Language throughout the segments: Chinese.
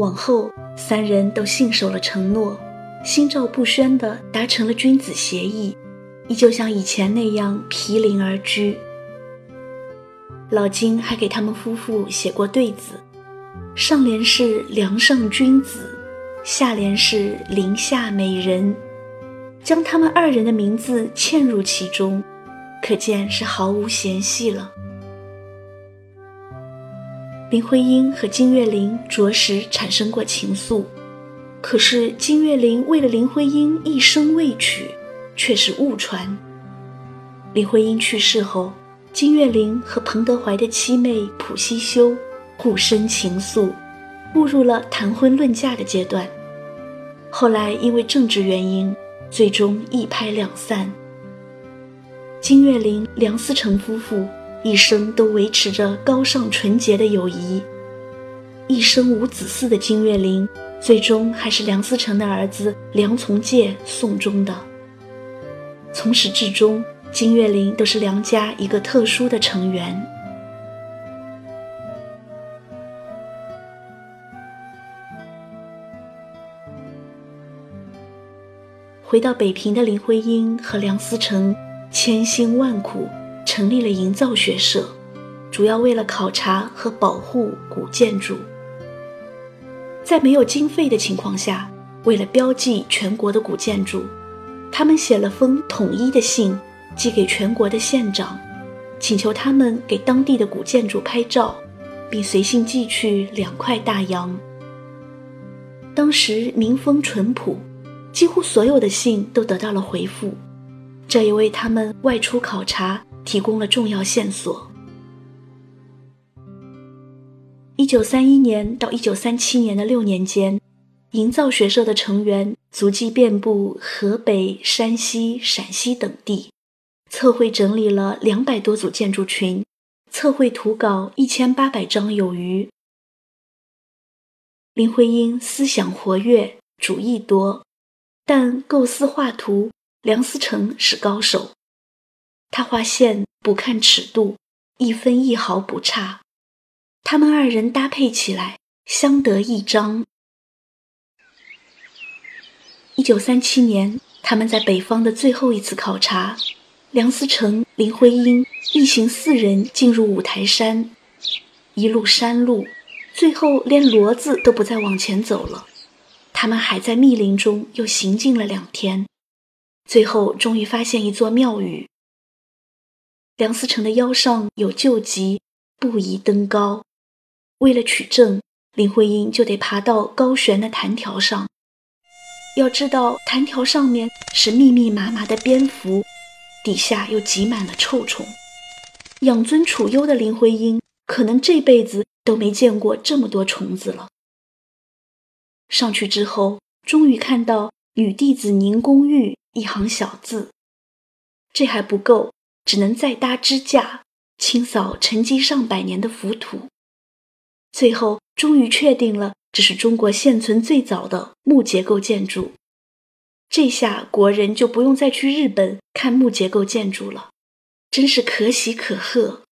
往后，三人都信守了承诺，心照不宣地达成了君子协议，依旧像以前那样毗邻而居。老金还给他们夫妇写过对子，上联是“梁上君子”，下联是“林下美人”，将他们二人的名字嵌入其中，可见是毫无嫌隙了。林徽因和金岳霖着实产生过情愫，可是金岳霖为了林徽因一生未娶，却是误传。林徽因去世后，金岳霖和彭德怀的妻妹普希修互生情愫，步入了谈婚论嫁的阶段。后来因为政治原因，最终一拍两散。金岳霖、梁思成夫妇。一生都维持着高尚纯洁的友谊。一生无子嗣的金岳霖，最终还是梁思成的儿子梁从诫送终的。从始至终，金岳霖都是梁家一个特殊的成员。回到北平的林徽因和梁思成，千辛万苦。成立了营造学社，主要为了考察和保护古建筑。在没有经费的情况下，为了标记全国的古建筑，他们写了封统一的信，寄给全国的县长，请求他们给当地的古建筑拍照，并随信寄去两块大洋。当时民风淳朴，几乎所有的信都得到了回复，这也为他们外出考察。提供了重要线索。一九三一年到一九三七年的六年间，营造学社的成员足迹遍布河北、山西、陕西等地，测绘整理了两百多组建筑群，测绘图稿一千八百张有余。林徽因思想活跃，主意多，但构思画图，梁思成是高手。他画线不看尺度，一分一毫不差。他们二人搭配起来，相得益彰。一九三七年，他们在北方的最后一次考察，梁思成、林徽因一行四人进入五台山，一路山路，最后连骡子都不再往前走了。他们还在密林中又行进了两天，最后终于发现一座庙宇。梁思成的腰上有旧疾，不宜登高。为了取证，林徽因就得爬到高悬的弹条上。要知道，弹条上面是密密麻麻的蝙蝠，底下又挤满了臭虫。养尊处优的林徽因，可能这辈子都没见过这么多虫子了。上去之后，终于看到“女弟子宁公寓”一行小字，这还不够。只能再搭支架，清扫沉积上百年的浮土，最后终于确定了这是中国现存最早的木结构建筑。这下国人就不用再去日本看木结构建筑了，真是可喜可贺。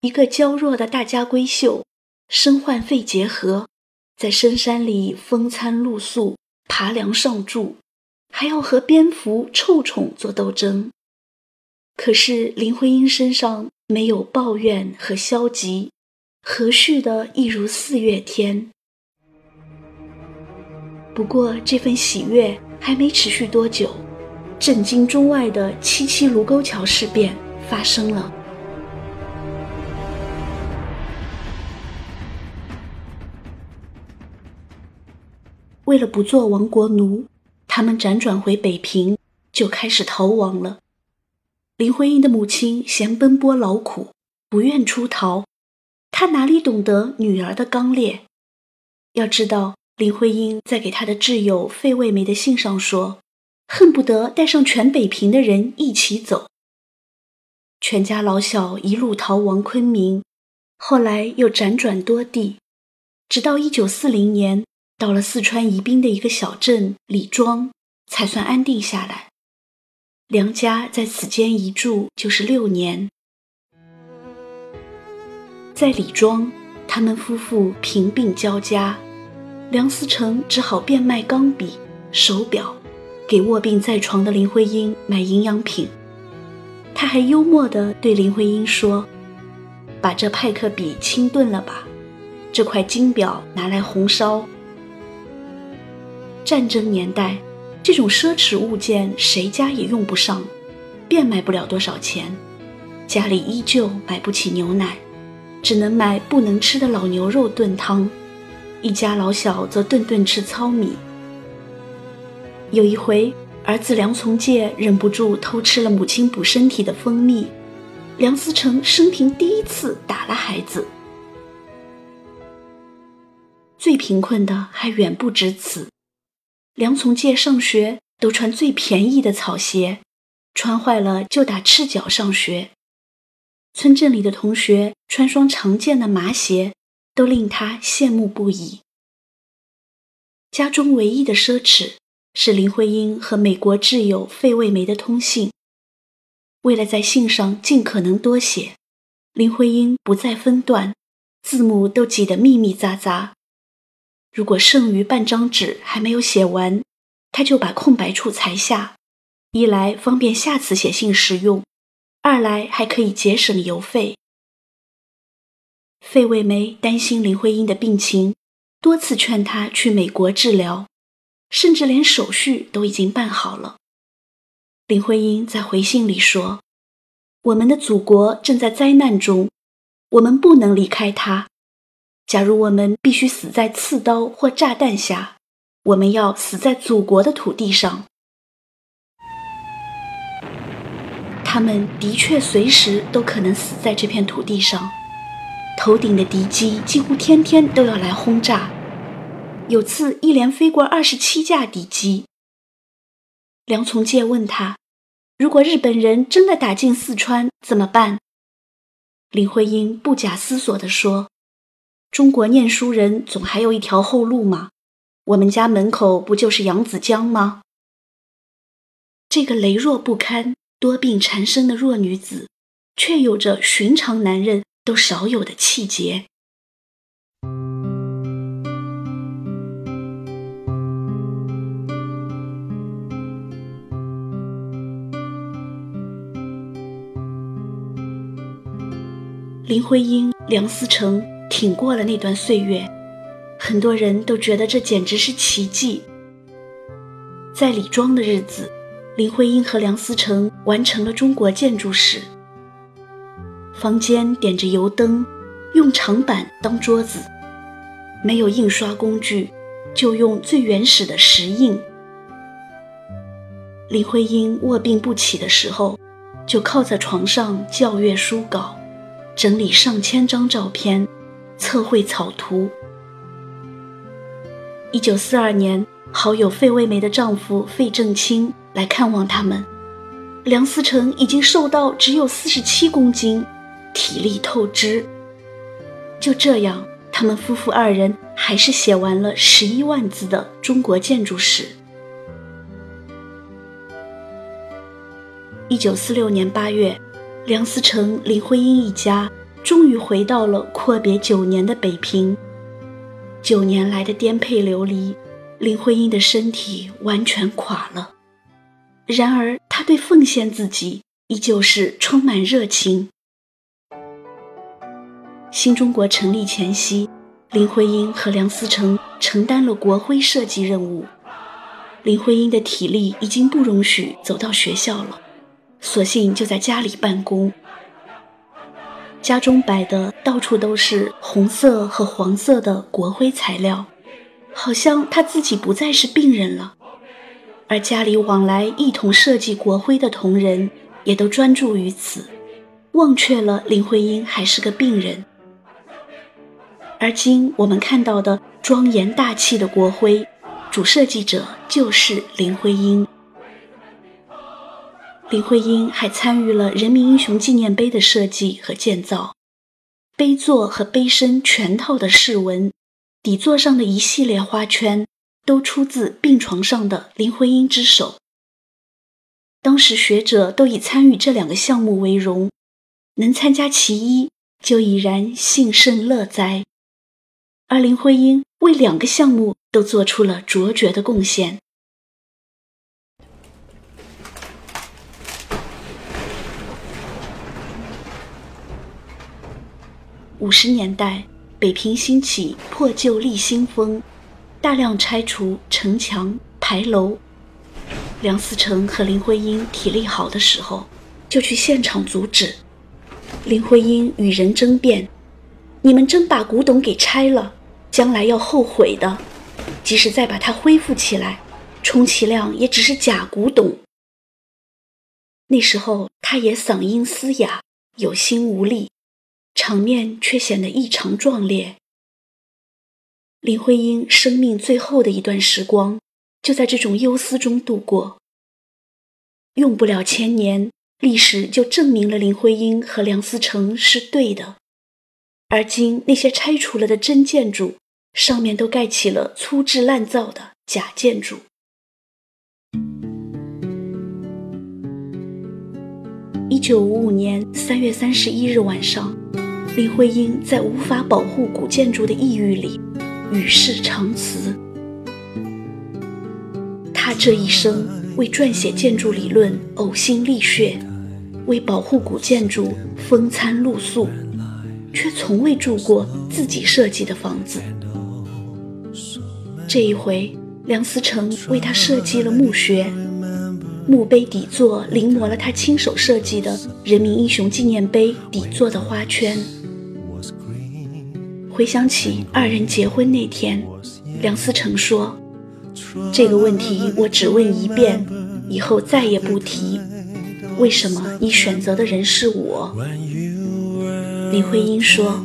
一个娇弱的大家闺秀，身患肺结核，在深山里风餐露宿，爬梁上柱。还要和蝙蝠、臭虫做斗争，可是林徽因身上没有抱怨和消极，和煦的一如四月天。不过这份喜悦还没持续多久，震惊中外的七七卢沟桥事变发生了。为了不做亡国奴。他们辗转回北平，就开始逃亡了。林徽因的母亲嫌奔波劳苦，不愿出逃。她哪里懂得女儿的刚烈？要知道，林徽因在给她的挚友费慰梅的信上说：“恨不得带上全北平的人一起走。”全家老小一路逃亡昆明，后来又辗转多地，直到一九四零年。到了四川宜宾的一个小镇李庄，才算安定下来。梁家在此间一住就是六年。在李庄，他们夫妇贫病交加，梁思成只好变卖钢笔、手表，给卧病在床的林徽因买营养品。他还幽默地对林徽因说：“把这派克笔清炖了吧，这块金表拿来红烧。”战争年代，这种奢侈物件谁家也用不上，变卖不了多少钱，家里依旧买不起牛奶，只能买不能吃的老牛肉炖汤，一家老小则顿顿吃糙米。有一回。儿子梁从诫忍不住偷吃了母亲补身体的蜂蜜，梁思成生平第一次打了孩子。最贫困的还远不止此，梁从诫上学都穿最便宜的草鞋，穿坏了就打赤脚上学。村镇里的同学穿双常见的麻鞋，都令他羡慕不已。家中唯一的奢侈。是林徽因和美国挚友费慰梅的通信。为了在信上尽可能多写，林徽因不再分段，字幕都挤得密密匝匝。如果剩余半张纸还没有写完，他就把空白处裁下，一来方便下次写信时用，二来还可以节省邮费。费慰梅担心林徽因的病情，多次劝她去美国治疗。甚至连手续都已经办好了。林徽因在回信里说：“我们的祖国正在灾难中，我们不能离开它。假如我们必须死在刺刀或炸弹下，我们要死在祖国的土地上。”他们的确随时都可能死在这片土地上。头顶的敌机几乎天天都要来轰炸。有次一连飞过二十七架敌机。梁从诫问他：“如果日本人真的打进四川怎么办？”林徽因不假思索地说：“中国念书人总还有一条后路嘛，我们家门口不就是扬子江吗？”这个羸弱不堪、多病缠身的弱女子，却有着寻常男人都少有的气节。林徽因、梁思成挺过了那段岁月，很多人都觉得这简直是奇迹。在李庄的日子，林徽因和梁思成完成了中国建筑史。房间点着油灯，用长板当桌子，没有印刷工具，就用最原始的石印。林徽因卧病不起的时候，就靠在床上校阅书稿。整理上千张照片，测绘草图。一九四二年，好友费慰梅的丈夫费正清来看望他们。梁思成已经瘦到只有四十七公斤，体力透支。就这样，他们夫妇二人还是写完了十一万字的中国建筑史。一九四六年八月。梁思成、林徽因一家终于回到了阔别九年的北平。九年来的颠沛流离，林徽因的身体完全垮了。然而，她对奉献自己依旧是充满热情。新中国成立前夕，林徽因和梁思成承担了国徽设计任务。林徽因的体力已经不容许走到学校了。索性就在家里办公，家中摆的到处都是红色和黄色的国徽材料，好像他自己不再是病人了。而家里往来一同设计国徽的同仁也都专注于此，忘却了林徽因还是个病人。而今我们看到的庄严大气的国徽，主设计者就是林徽因。林徽因还参与了人民英雄纪念碑的设计和建造，碑座和碑身全套的饰纹，底座上的一系列花圈，都出自病床上的林徽因之手。当时学者都以参与这两个项目为荣，能参加其一就已然幸甚乐哉。而林徽因为两个项目都做出了卓绝的贡献。五十年代，北平兴起破旧立新风，大量拆除城墙、牌楼。梁思成和林徽因体力好的时候，就去现场阻止。林徽因与人争辩：“你们真把古董给拆了，将来要后悔的。即使再把它恢复起来，充其量也只是假古董。”那时候，他也嗓音嘶哑，有心无力。场面却显得异常壮烈。林徽因生命最后的一段时光，就在这种忧思中度过。用不了千年，历史就证明了林徽因和梁思成是对的。而今那些拆除了的真建筑，上面都盖起了粗制滥造的假建筑。一九五五年三月三十一日晚上。林徽因在无法保护古建筑的抑郁里，与世长辞。他这一生为撰写建筑理论呕心沥血，为保护古建筑风餐露宿，却从未住过自己设计的房子。这一回，梁思成为他设计了墓穴，墓碑底座临摹了他亲手设计的人民英雄纪念碑底座的花圈。回想起二人结婚那天，梁思成说：“这个问题我只问一遍，以后再也不提。为什么你选择的人是我？”林徽因说：“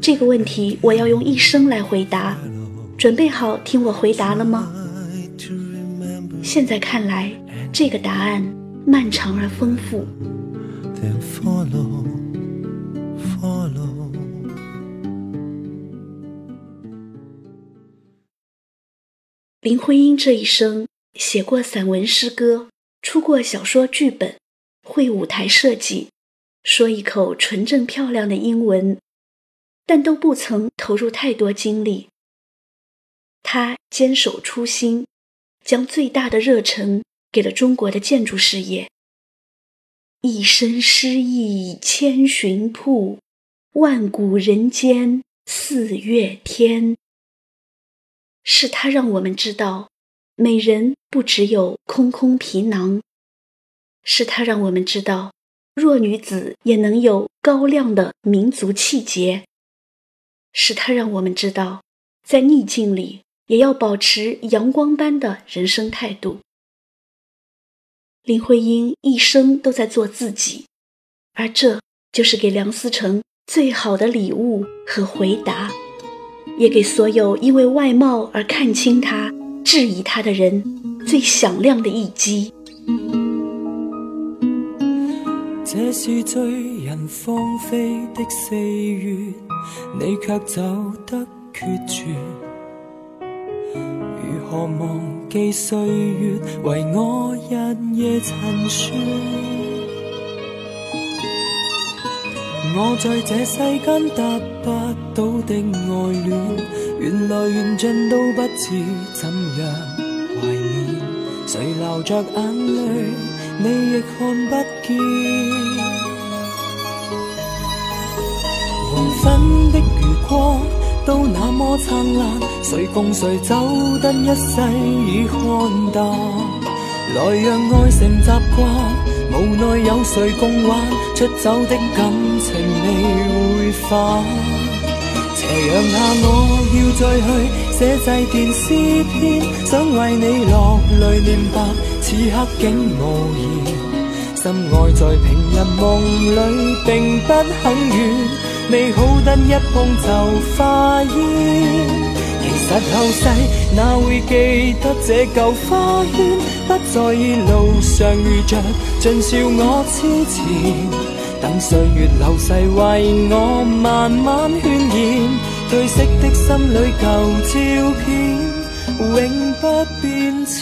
这个问题我要用一生来回答，准备好听我回答了吗？”现在看来，这个答案漫长而丰富。林徽因这一生写过散文诗歌，出过小说剧本，会舞台设计，说一口纯正漂亮的英文，但都不曾投入太多精力。他坚守初心，将最大的热忱给了中国的建筑事业。一生诗意千寻瀑，万古人间四月天。是他让我们知道，美人不只有空空皮囊；是他让我们知道，弱女子也能有高亮的民族气节；是他让我们知道，在逆境里也要保持阳光般的人生态度。林徽因一生都在做自己，而这就是给梁思成最好的礼物和回答。也给所有因为外貌而看轻他、质疑他的人最响亮的一击。这是醉人芳菲的四月，你却走得决绝。如何忘记岁月为我日夜陈说？我在这世间得不到的爱恋，缘来缘尽都不知怎样怀念。谁流着眼泪，你亦看不见。黄昏的余光都那么灿烂，谁共谁走得一世已看淡。来让爱成习惯。无奈有谁共玩出走的感情未会返，斜阳下我要再去写祭奠诗篇，想为你落泪念白，此刻竟无言。心爱在平日梦里并不很远，美好得一碰就化烟。实后世哪会记得这旧花圈？不在意路上遇着尽笑我痴缠，等岁月流逝为我慢慢渲染，褪色的心里旧照片永不变迁。